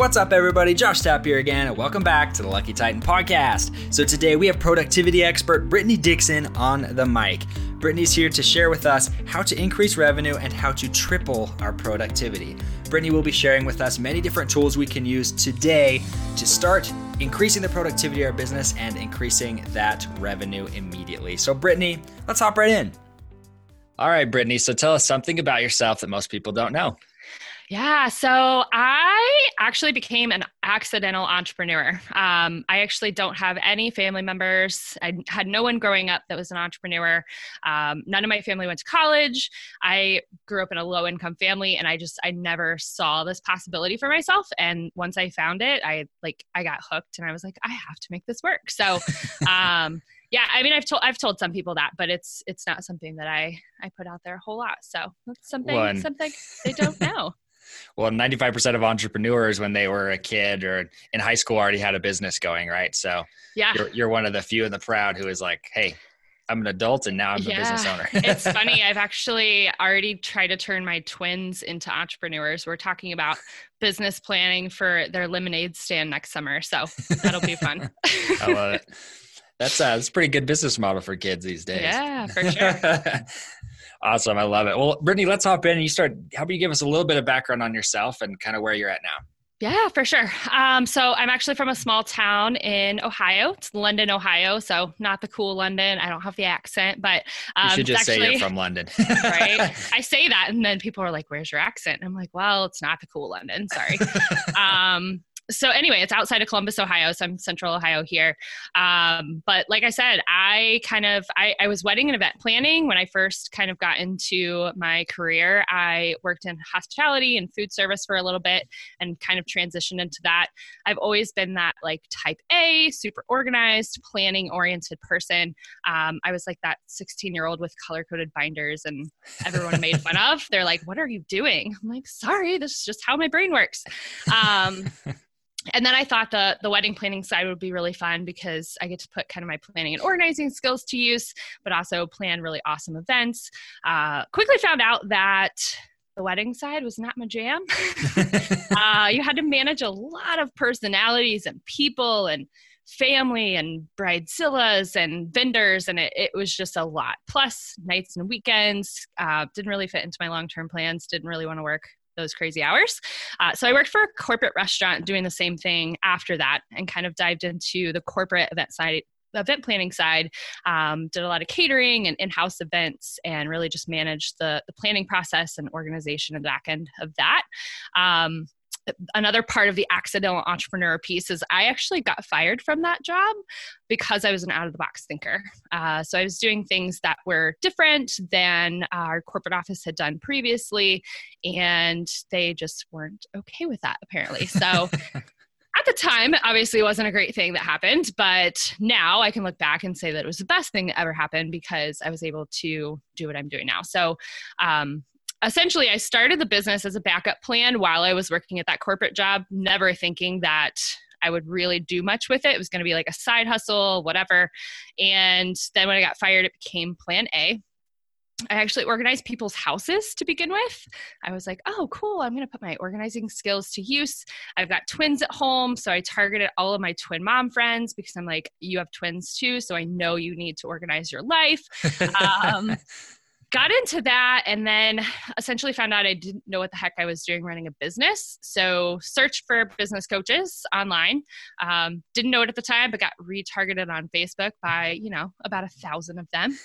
What's up, everybody? Josh Tapp here again, and welcome back to the Lucky Titan podcast. So, today we have productivity expert Brittany Dixon on the mic. Brittany's here to share with us how to increase revenue and how to triple our productivity. Brittany will be sharing with us many different tools we can use today to start increasing the productivity of our business and increasing that revenue immediately. So, Brittany, let's hop right in. All right, Brittany. So, tell us something about yourself that most people don't know. Yeah, so I actually became an accidental entrepreneur. Um, I actually don't have any family members. I had no one growing up that was an entrepreneur. Um, none of my family went to college. I grew up in a low income family, and I just I never saw this possibility for myself. And once I found it, I like I got hooked, and I was like, I have to make this work. So. Um, yeah i mean i've told i've told some people that but it's it's not something that i i put out there a whole lot so that's something One. something they don't know well 95% of entrepreneurs when they were a kid or in high school already had a business going right so yeah you're, you're one of the few and the proud who is like hey I'm an adult and now I'm yeah. a business owner. it's funny. I've actually already tried to turn my twins into entrepreneurs. We're talking about business planning for their lemonade stand next summer. So that'll be fun. I love it. That's, uh, that's a pretty good business model for kids these days. Yeah, for sure. Awesome. I love it. Well, Brittany, let's hop in and you start. How about you give us a little bit of background on yourself and kind of where you're at now? Yeah, for sure. Um, so I'm actually from a small town in Ohio. It's London, Ohio. So not the cool London. I don't have the accent, but um, you should just actually, say you're from London, right? I say that, and then people are like, "Where's your accent?" I'm like, "Well, it's not the cool London. Sorry." um, so anyway, it's outside of Columbus, Ohio. So I'm central Ohio here. Um, but like I said, I kind of I, I, was wedding and event planning when I first kind of got into my career. I worked in hospitality and food service for a little bit and kind of transitioned into that. I've always been that like type A, super organized, planning oriented person. Um, I was like that 16 year old with color coded binders and everyone made fun of. They're like, "What are you doing?" I'm like, "Sorry, this is just how my brain works." Um, and then I thought the the wedding planning side would be really fun because I get to put kind of my planning and organizing skills to use, but also plan really awesome events. Uh, quickly found out that the wedding side was not my jam. uh, you had to manage a lot of personalities and people and family and bridezillas and vendors and it, it was just a lot plus nights and weekends uh, didn't really fit into my long-term plans didn't really want to work those crazy hours. Uh, so I worked for a corporate restaurant doing the same thing after that and kind of dived into the corporate event side event planning side um, did a lot of catering and in-house events and really just managed the, the planning process and organization and back end of that um, another part of the accidental entrepreneur piece is I actually got fired from that job because I was an out of the box thinker. Uh, so I was doing things that were different than our corporate office had done previously, and they just weren't okay with that, apparently. So at the time, obviously, it wasn't a great thing that happened, but now I can look back and say that it was the best thing that ever happened because I was able to do what I'm doing now. So, um, essentially, I started the business as a backup plan while I was working at that corporate job, never thinking that I would really do much with it. It was going to be like a side hustle, whatever. And then when I got fired, it became plan A. I actually organized people's houses to begin with. I was like, oh, cool. I'm going to put my organizing skills to use. I've got twins at home. So I targeted all of my twin mom friends because I'm like, you have twins too. So I know you need to organize your life. Um, got into that and then essentially found out I didn't know what the heck I was doing running a business. So searched for business coaches online. Um, didn't know it at the time, but got retargeted on Facebook by, you know, about a thousand of them.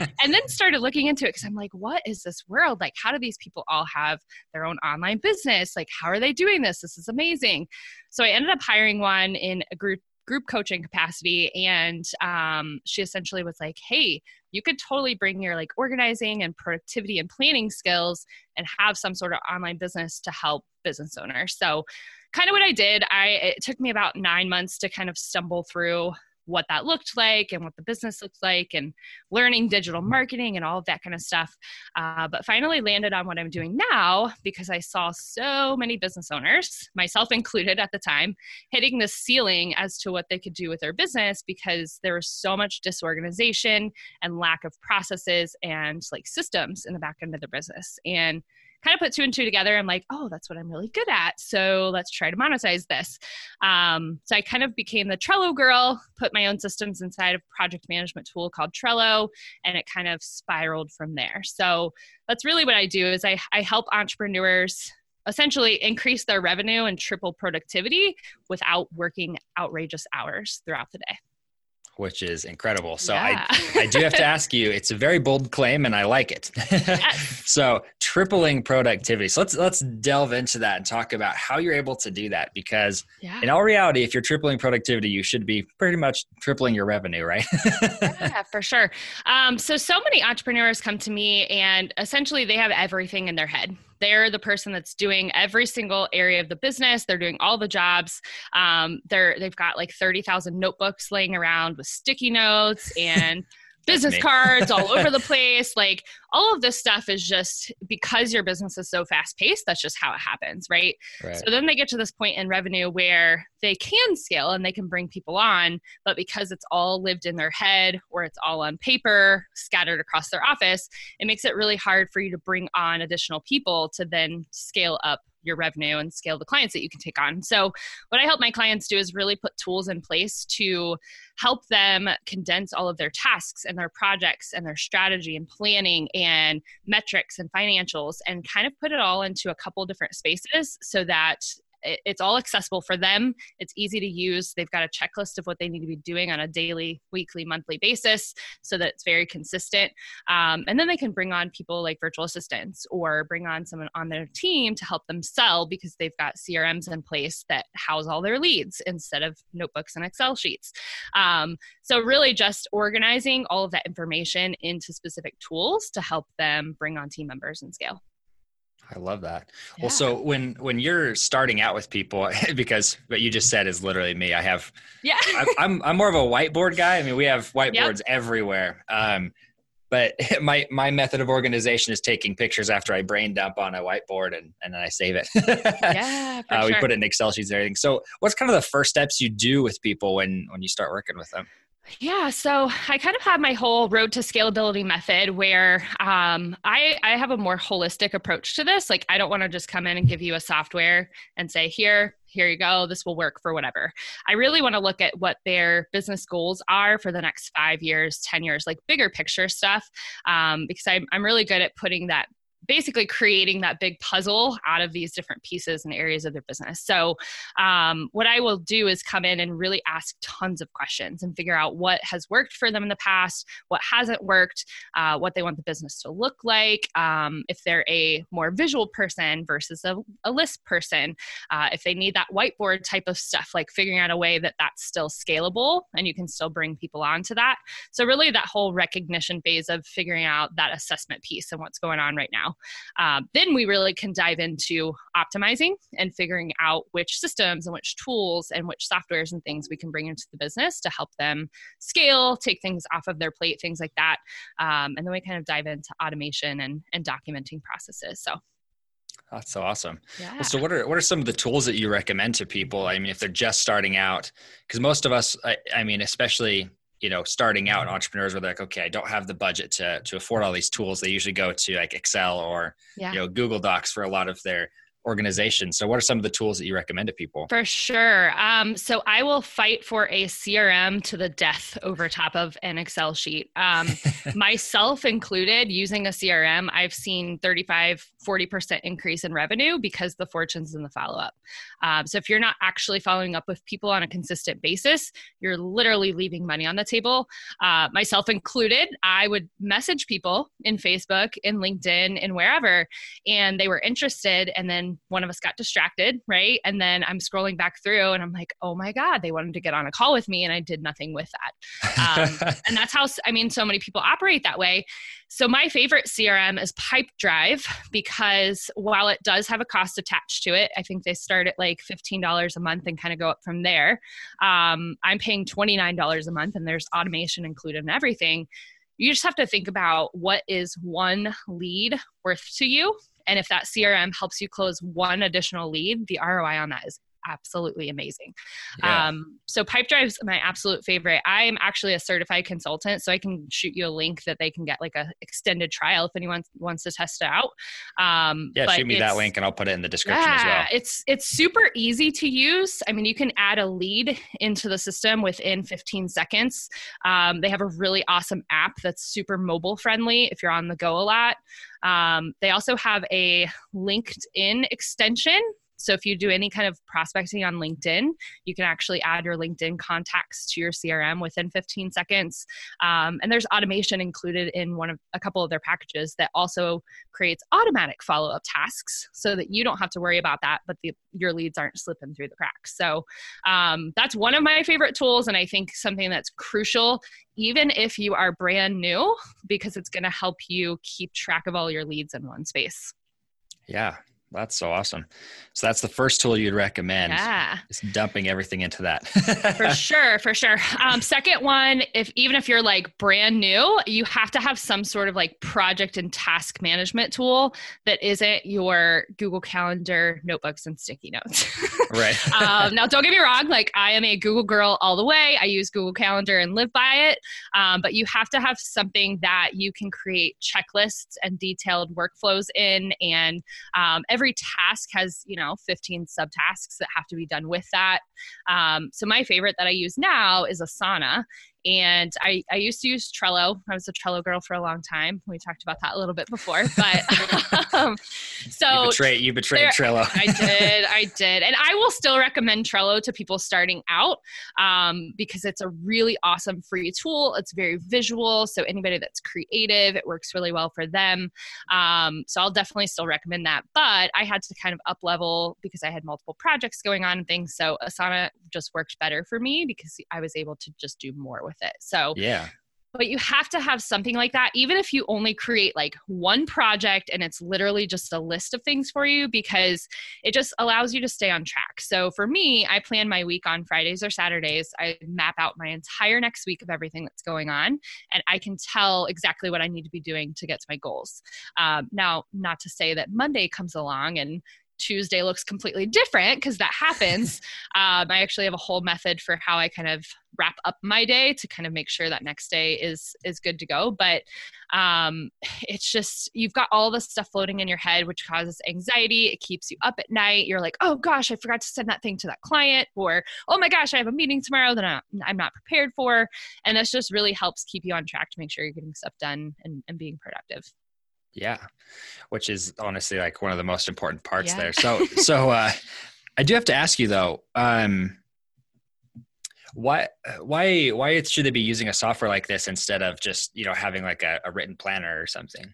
and then started looking into it because I'm like, what is this world? Like, how do these people all have their own online business? Like, how are they doing this? This is amazing. So I ended up hiring one in a group group coaching capacity and um, she essentially was like hey you could totally bring your like organizing and productivity and planning skills and have some sort of online business to help business owners. So kind of what i did i it took me about nine months to kind of stumble through what that looked like and what the business looks like and learning digital marketing and all of that kind of stuff. Uh, but finally landed on what I'm doing now because I saw so many business owners, myself included at the time, hitting the ceiling as to what they could do with their business because there was so much disorganization and lack of processes and like systems in the back end of the business. And kind of put two and two together. I'm like, oh, that's what I'm really good at. So let's try to monetize this. Um, so I kind of became the Trello girl, put my own systems inside a project management tool called Trello, and it kind of spiraled from there. So that's really what I do is I, I help entrepreneurs essentially increase their revenue and triple productivity without working outrageous hours throughout the day which is incredible. So yeah. I, I do have to ask you, it's a very bold claim and I like it. Yes. so tripling productivity. So let's let's delve into that and talk about how you're able to do that because yeah. in all reality, if you're tripling productivity, you should be pretty much tripling your revenue, right? yeah, for sure. Um, so so many entrepreneurs come to me and essentially they have everything in their head they're the person that's doing every single area of the business. They're doing all the jobs. Um, they're they've got like 30000 notebooks laying around with sticky notes and business cards all over the place. Like all of this stuff is just because your business is so fast paced, that's just how it happens, right? right? So then they get to this point in revenue where they can scale and they can bring people on, but because it's all lived in their head or it's all on paper, scattered across their office, it makes it really hard for you to bring on additional people to then scale up your revenue and scale the clients that you can take on. So, what I help my clients do is really put tools in place to help them condense all of their tasks and their projects and their strategy and planning and metrics and financials and kind of put it all into a couple different spaces so that it's all accessible for them. It's easy to use. They've got a checklist of what they need to be doing on a daily, weekly, monthly basis so that it's very consistent. Um, and then they can bring on people like virtual assistants or bring on someone on their team to help them sell because they've got CRMs in place that house all their leads instead of notebooks and Excel sheets. Um, so, really, just organizing all of that information into specific tools to help them bring on team members and scale. I love that. Yeah. Well, so when when you're starting out with people, because what you just said is literally me. I have, yeah, I, am I'm, I'm more of a whiteboard guy. I mean, we have whiteboards yep. everywhere. Um, but my my method of organization is taking pictures after I brain dump on a whiteboard and and then I save it. yeah, uh, sure. we put it in Excel sheets and everything. So, what's kind of the first steps you do with people when when you start working with them? Yeah, so I kind of have my whole road to scalability method where um, I, I have a more holistic approach to this. Like, I don't want to just come in and give you a software and say, here, here you go, this will work for whatever. I really want to look at what their business goals are for the next five years, 10 years, like bigger picture stuff, um, because I'm, I'm really good at putting that basically creating that big puzzle out of these different pieces and areas of their business. So, um, what I will do is come in and really ask tons of questions and figure out what has worked for them in the past, what hasn't worked, uh, what they want the business to look like, um, if they're a more visual person versus a, a list person, uh, if they need that whiteboard type of stuff, like figuring out a way that that's still scalable and you can still bring people onto that. So, really, that whole recognition phase of figuring out that assessment piece and what's going on right now. Um, then we really can dive into optimizing and figuring out which systems and which tools and which softwares and things we can bring into the business to help them scale, take things off of their plate, things like that. Um, and then we kind of dive into automation and, and documenting processes. So that's so awesome. Yeah. So what are what are some of the tools that you recommend to people? I mean, if they're just starting out, because most of us, I, I, mean, especially you know starting out entrepreneurs were like okay i don't have the budget to to afford all these tools they usually go to like excel or yeah. you know google docs for a lot of their organization. So, what are some of the tools that you recommend to people? For sure. Um, so, I will fight for a CRM to the death over top of an Excel sheet. Um, myself included, using a CRM, I've seen 35, 40% increase in revenue because the fortune's in the follow up. Um, so, if you're not actually following up with people on a consistent basis, you're literally leaving money on the table. Uh, myself included, I would message people in Facebook, in LinkedIn, and wherever, and they were interested. And then one of us got distracted, right? And then I'm scrolling back through and I'm like, oh my God, they wanted to get on a call with me and I did nothing with that. Um, and that's how, I mean, so many people operate that way. So my favorite CRM is Pipedrive because while it does have a cost attached to it, I think they start at like $15 a month and kind of go up from there. Um, I'm paying $29 a month and there's automation included in everything you just have to think about what is one lead worth to you and if that CRM helps you close one additional lead, the ROI on that is absolutely amazing. Yeah. Um, so Pipedrive's my absolute favorite. I am actually a certified consultant, so I can shoot you a link that they can get like a extended trial if anyone wants to test it out. Um, yeah, shoot me that link and I'll put it in the description yeah, as well. It's it's super easy to use. I mean, you can add a lead into the system within 15 seconds. Um, they have a really awesome app that's super mobile friendly if you're on the go a lot. Um, they also have a LinkedIn extension so if you do any kind of prospecting on LinkedIn, you can actually add your LinkedIn contacts to your CRM within 15 seconds. Um, and there's automation included in one of a couple of their packages that also creates automatic follow-up tasks so that you don't have to worry about that, but the, your leads aren't slipping through the cracks. So um, that's one of my favorite tools, and I think something that's crucial even if you are brand new because it's going to help you keep track of all your leads in one space. Yeah, that's so awesome. So that's the first tool you'd recommend. Yeah. Just dumping everything into that. for sure, for sure. Um, second one, if even if you're like brand new, you have to have some sort of like project and task management tool that isn't your Google Calendar, notebooks, and sticky notes. right. um, now, don't get me wrong. Like I am a Google girl all the way. I use Google Calendar and live by it. Um, but you have to have something that you can create checklists and detailed workflows in, and um, every every task has you know 15 subtasks that have to be done with that. Um, so my favorite that i use now is asana and I, I used to use Trello. I was a Trello girl for a long time. We talked about that a little bit before, but um, so you betrayed, you betrayed there, Trello. I did, I did, and I will still recommend Trello to people starting out um, because it's a really awesome free tool. It's very visual, so anybody that's creative, it works really well for them. Um, so I'll definitely still recommend that. But I had to kind of up level because I had multiple projects going on and things. So Asana just worked better for me because I was able to just do more with with it. So, yeah. But you have to have something like that, even if you only create like one project and it's literally just a list of things for you, because it just allows you to stay on track. So for me, I plan my week on Fridays or Saturdays. I map out my entire next week of everything that's going on, and I can tell exactly what I need to be doing to get to my goals. Um, now, not to say that Monday comes along and Tuesday looks completely different because that happens. um, I actually have a whole method for how I kind of wrap up my day to kind of make sure that next day is is good to go. But um, it's just you've got all this stuff floating in your head, which causes anxiety. It keeps you up at night. You're like, oh gosh, I forgot to send that thing to that client, or oh my gosh, I have a meeting tomorrow that I'm, not prepared for, and this just really helps keep you on track to make sure you're getting stuff done and, and being productive. Yeah, which is honestly like one of the most important parts yeah. there. So, so uh, I do have to ask you though, um, why, why, why should they be using a software like this instead of just you know having like a, a written planner or something?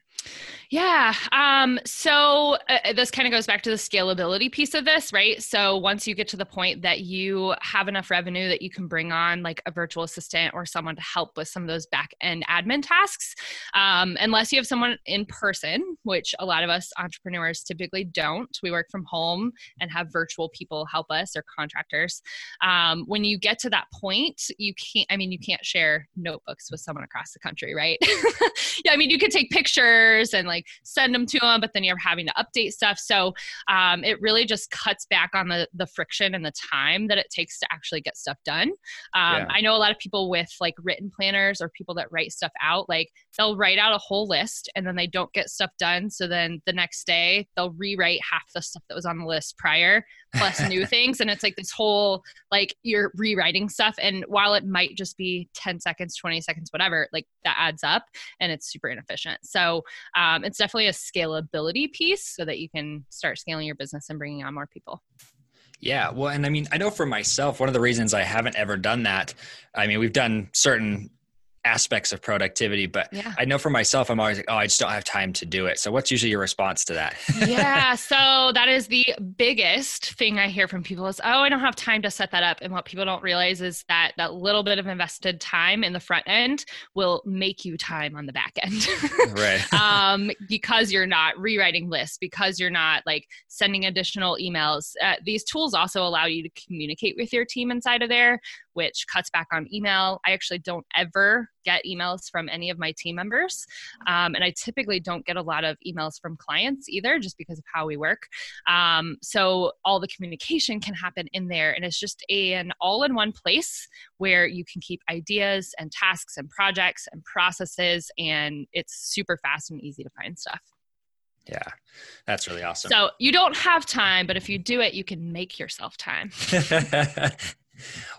Yeah. Um, so uh, uh this kind of goes back to the scalability piece of this, right? So once you get to the point that you have enough revenue that you can bring on like a virtual assistant or someone to help with some of those back end admin tasks, um, unless you have someone in person, which a lot of us entrepreneurs typically don't. We work from home and have virtual people help us or contractors. Um, when you get to that point, you can't, I mean, you can't share notebooks with someone across the country, right? yeah, I mean, you could take pictures and like send them to them, but then you're having to update stuff. So um, it really just cuts back on the the friction and the time that it takes to actually get stuff done. Um, yeah. I know a lot of people with like written planners or people that write stuff out, like they'll write out a whole list and then they don't get stuff done. So then the next day they'll rewrite half the stuff that was on the list prior plus new things. And it's like this whole like you're rewriting stuff. And while it might just be 10 seconds, 20 seconds, whatever, like that adds up and it's super inefficient. So um, it's definitely a scalability piece so that you can start scaling your business and bringing on more people. Yeah, well, and I mean, I know for myself, one of the reasons I haven't ever done that, I mean, we've done certain aspects of productivity but yeah. i know for myself i'm always like oh i just don't have time to do it. So what's usually your response to that? Yeah so that is the biggest thing i hear from people is oh i don't have time to set that up. And what people don't realize is that that little bit of invested time in the front end will make you time on the back end. Right. Um, because you're not rewriting lists because you're not like sending additional emails uh, these tools also allow you to communicate with your team inside of there which cuts back on email. I actually don't ever get emails from any of my team members. Um, and I typically don't get a lot of emails from clients either, just because of how we work. Um, so all the communication can happen in there. And it's just a, an all in one place where you can keep ideas and tasks and projects and processes. And it's super fast and easy to find stuff. Yeah, that's really awesome. So you don't have time, but if you do it, you can make yourself time.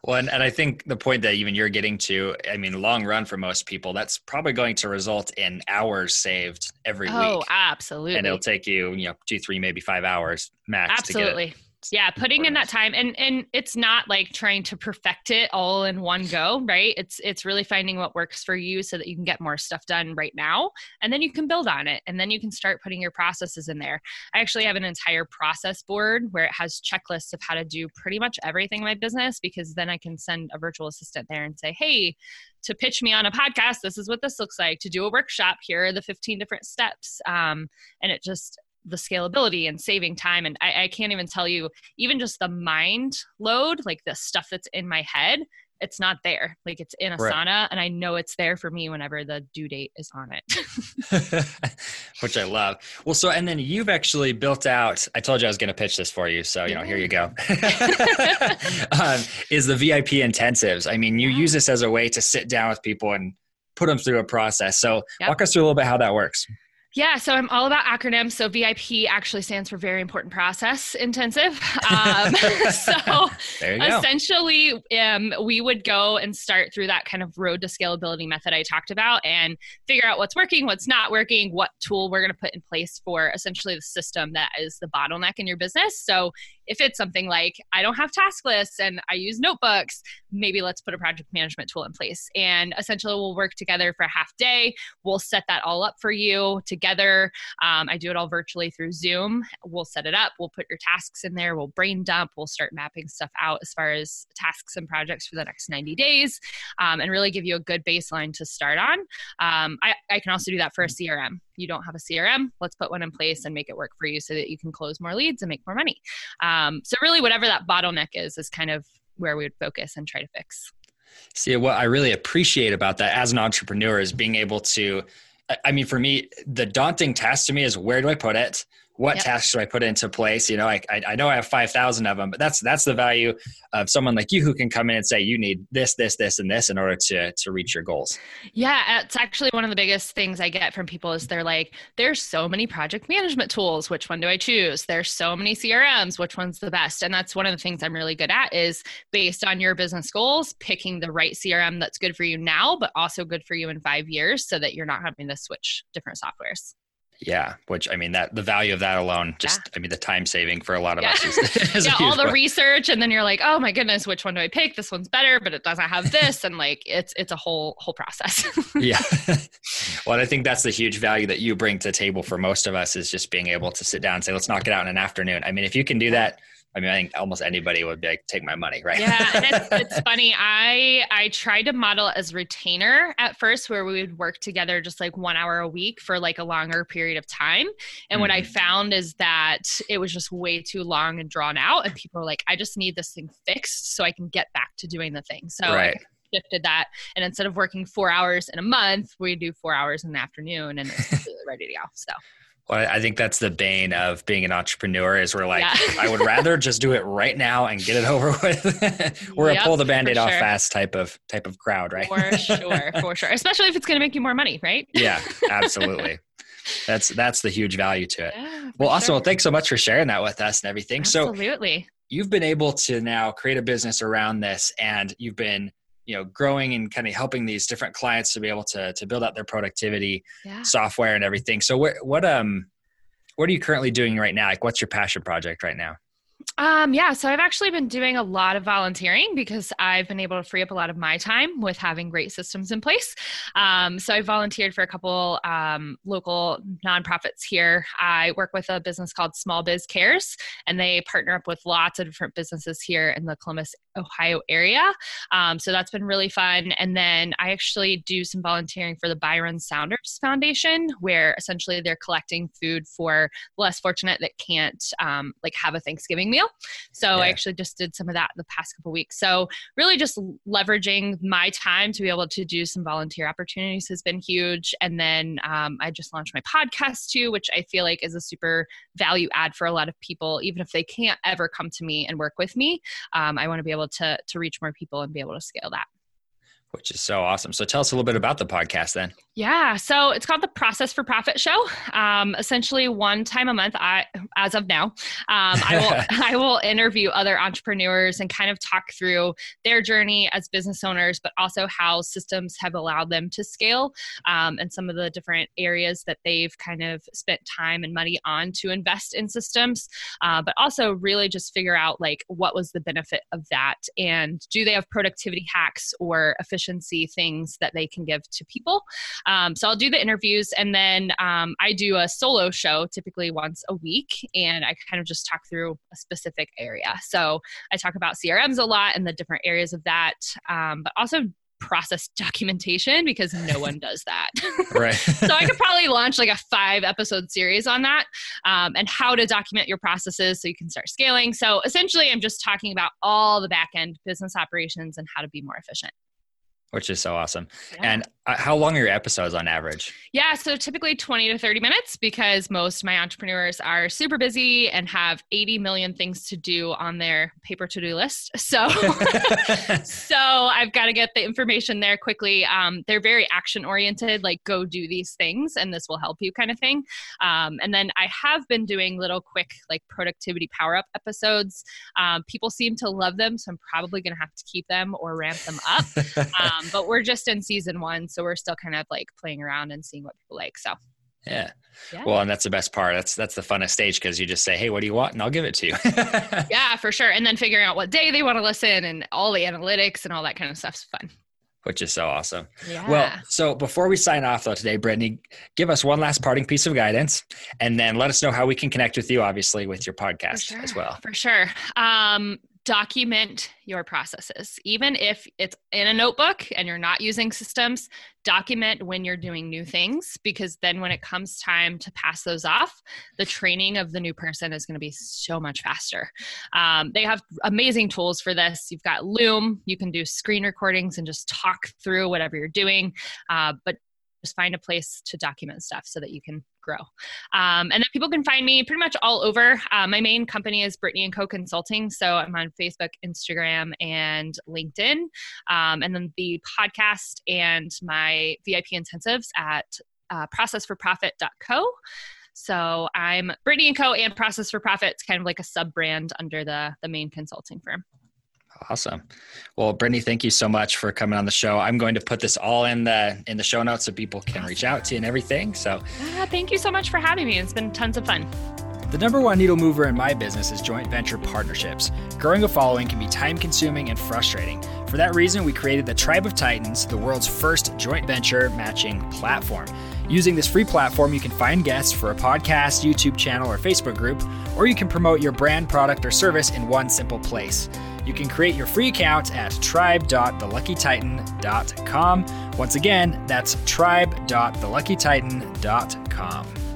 well, and, and I think the point that even you're getting to, I mean, long run for most people, that's probably going to result in hours saved every oh, week. Oh, absolutely. And it'll take you, you know, two, three, maybe five hours max. Absolutely yeah putting in that time and and it's not like trying to perfect it all in one go right? It's it's really finding what works for you so that you can get more stuff done right now and then you can build on it and then you can start putting your processes in there. I actually have an entire process board where it has checklists of how to do pretty much everything in my business because then i can send a virtual assistant there and say hey to pitch me on a podcast this is what this looks like to do a workshop here are the 15 different steps um, and it just the scalability and saving time. And I, I can't even tell you, even just the mind load, like the stuff that's in my head, it's not there. Like it's in Asana, right. and I know it's there for me whenever the due date is on it. Which I love. Well, so and then you've actually built out. I told you I was going to pitch this for you, so you know, here you go. um, is the VIP intensives? I mean, you use this as a way to sit down with people and put them through a process. So yep. walk us through a little bit how that works. Yeah, so I'm all about acronyms. So VIP actually stands for Very Important Process Intensive. Um, so essentially, um, we would go and start through that kind of road to scalability method I talked about and figure out what's working, what's not working, what tool we're going to put in place for essentially the system that is the bottleneck in your business. So if it's something like I don't have task lists and I use notebooks, maybe let's put a project management tool in place. And essentially, we'll work together for a half day. We'll set that all up for you together. Um, I do it all virtually through Zoom. We'll set it up. We'll put your tasks in there. We'll brain dump. We'll start mapping stuff out as far as tasks and projects for the next 90 days um, and really give you a good baseline to start on. Um, I, I can also do that for a CRM you don't have a CRM, let's put one in place and make it work for you so that you can close more leads and make more money. Um, Um, so, really, whatever that bottleneck is, is kind of where we would focus and try to fix. See, what I really appreciate about that as an entrepreneur is being able to, I mean, for me, the daunting task to me is where do I put it? What yep. tasks do I put into place? You know, I, I, I know I have 5,000 of them, but that's, that's the value of someone like you who can come in and say, you need this, this, this, and this in order to, to reach your goals. Yeah. It's actually one of the biggest things I get from people is they're like, there's so many project management tools. Which one do I choose? There's so many CRMs. Which one's the best? And that's one of the things I'm really good at is based on your business goals, picking the right CRM that's good for you now, but also good for you in five years so that you're not having to switch different softwares. Yeah, which I mean that the value of that alone, just yeah. I mean the time saving for a lot of yeah. us is, is yeah, all the research, and then you're like, oh my goodness, which one do I pick? This one's better, but it doesn't have this, and like it's it's a whole whole process. yeah, well, I think that's the huge value that you bring to the table for most of us is just being able to sit down and say, let's knock it out in an afternoon. I mean, if you can do that I mean, I think almost anybody would be like, take my money, right? Yeah, and it's, it's funny. I I tried to model as retainer at first, where we would work together just like one hour a week for like a longer period of time. And mm-hmm. what I mm-hmm. found is that it was just way too long and drawn out, and people were like, I just need this thing fixed so I can get back to doing the thing. So right. I shifted that, and instead of working four hours in a month, we do four hours in the afternoon, and it's completely ready to go. So. Well, I think that's the bane of being an entrepreneur is we're like, yeah. I would rather just do it right now and get it over with. we're yep, a pull the band-aid off fast type of type of crowd, right? For sure, for sure. Especially if it's gonna make you more money, right? yeah, absolutely. that's that's the huge value to it. Yeah, well, awesome. Sure. Well, thanks so much for sharing that with us and everything. Absolutely. So you've been able to now create a business around this and you've been you know growing and kind of helping these different clients to be able to to build out their productivity yeah. software and everything so what what um what are you currently doing right now like what's your passion project right now um, yeah, so I've actually been doing a lot of volunteering because I've been able to free up a lot of my time with having great systems in place. Um, so I volunteered for a couple um, local nonprofits here. I work with a business called Small Biz Cares, and they partner up with lots of different businesses here in the Columbus, Ohio area. Um, so that's been really fun. And then I actually do some volunteering for the Byron Sounders Foundation, where essentially they're collecting food for the less fortunate that can't um, like have a Thanksgiving meal. So yeah. I actually just did some of that the past couple weeks. So really just leveraging my time to be able to do some volunteer opportunities has been huge. And then um, I just launched my podcast too, which I feel like is a super value add for a lot of people, even if they can't ever come to me and work with me. Um, I want to be able to to reach more people and be able to scale that which is so awesome. So tell us a little bit about the podcast then. Yeah, so it's called the Process for Profit Show. Um, essentially, one time a month, I, as of now, um, I will I will interview other entrepreneurs and kind of talk through their journey as business owners, but also how systems have allowed them to scale um, and some of the different areas that they've kind of spent time and money on to invest in systems, uh, but also really just figure out like what was the benefit of that and do they have productivity hacks or efficiency efficiency things that they can give to people. Um, so I'll do the interviews and then um, I do a solo show typically once a week and I kind of just talk through a specific area. So I talk about CRMs a lot and the different areas of that, um, but also process documentation because no one does that. right. so I could probably launch like a five episode series on that um, and how to document your processes so you can start scaling. So essentially, I'm just talking about all the back end business operations and how to be more efficient which is so awesome. Yeah. And how long are your episodes on average? Yeah, so typically 20 to 30 minutes because most of my entrepreneurs are super busy and have 80 million things to do on their paper to-do list. So so I've got to get the information there quickly. Um, they're very action oriented, like go do these things and this will help you kind of thing. Um, and then I have been doing little quick like productivity power up episodes. Um, people seem to love them, so I'm probably going to have to keep them or ramp them up. Um, but we're just in season one, so we're still kind of like playing around and seeing what people like. So yeah. yeah. Well, and that's the best part. That's that's the funnest stage because you just say, "Hey, what do you want?" and I'll give it to you. yeah, for sure. And then figuring out what day they want to listen and all the analytics and all that kind of stuff's fun. Which is so awesome. Yeah. Well, so before we sign off though today, Brittany, give us one last parting piece of guidance, and then let us know how we can connect with you, obviously, with your podcast sure. as well. For sure. Um, document your processes. Even if it's in a notebook and you're not using systems, document when you're doing new things because then when it comes time to pass those off, the training of the new person is going to be so much faster. Um, they have amazing tools for this. You've got Loom, you can do screen recordings and just talk through whatever you're doing. Uh, but just find a place to document stuff so that you can grow. Um, and then people can find me pretty much all over. Uh, my main company is Brittany and Co Consulting, so I'm on Facebook, Instagram, and LinkedIn. Um, and then the podcast and my VIP intensives at uh, processforprofit.co. So I'm Brittany and Co. and Process for Profit. It's kind of like a sub brand under the the main consulting firm. Awesome. Well, Brittany, thank you so much for coming on the show. I'm going to put this all in the in the show notes so people can reach out to you and everything. So, ah, thank you so much for having me. It's been tons of fun. The number one needle mover in my business is joint venture partnerships. Growing a following can be time consuming and frustrating. For that reason, we created the Tribe of Titans, the world's first joint venture matching platform. Using this free platform, you can find guests for a podcast, YouTube channel, or Facebook group, or you can promote your brand, product, or service in one simple place. You can create your free account at tribe.theluckytitan.com. Once again, that's tribe.theluckytitan.com.